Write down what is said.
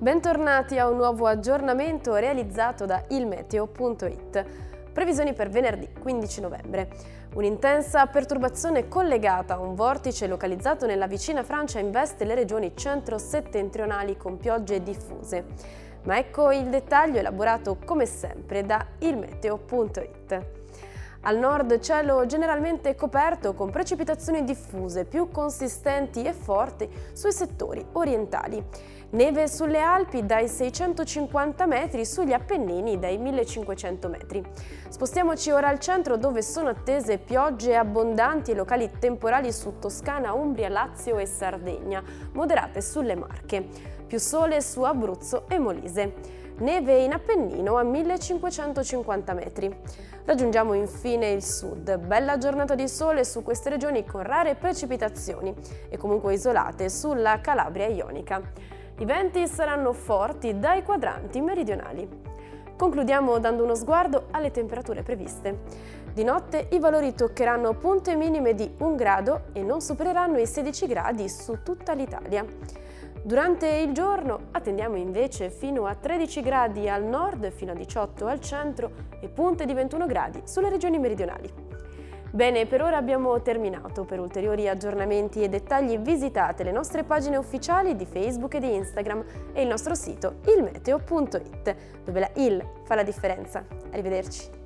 Bentornati a un nuovo aggiornamento realizzato da ilmeteo.it. Previsioni per venerdì 15 novembre. Un'intensa perturbazione collegata a un vortice localizzato nella vicina Francia investe le regioni centro-settentrionali con piogge diffuse. Ma ecco il dettaglio elaborato come sempre da ilmeteo.it. Al nord cielo generalmente coperto con precipitazioni diffuse più consistenti e forti sui settori orientali. Neve sulle Alpi dai 650 metri, sugli Appennini dai 1500 metri. Spostiamoci ora al centro dove sono attese piogge abbondanti e locali temporali su Toscana, Umbria, Lazio e Sardegna, moderate sulle Marche. Più sole su Abruzzo e Molise neve in Appennino a 1550 metri. Raggiungiamo infine il sud, bella giornata di sole su queste regioni con rare precipitazioni e comunque isolate sulla Calabria ionica. I venti saranno forti dai quadranti meridionali. Concludiamo dando uno sguardo alle temperature previste. Di notte i valori toccheranno punte minime di 1 grado e non supereranno i 16 gradi su tutta l'Italia. Durante il giorno attendiamo invece fino a 13 gradi al nord, fino a 18 al centro e punte di 21 gradi sulle regioni meridionali. Bene, per ora abbiamo terminato. Per ulteriori aggiornamenti e dettagli visitate le nostre pagine ufficiali di Facebook e di Instagram e il nostro sito ilmeteo.it, dove la IL fa la differenza. Arrivederci.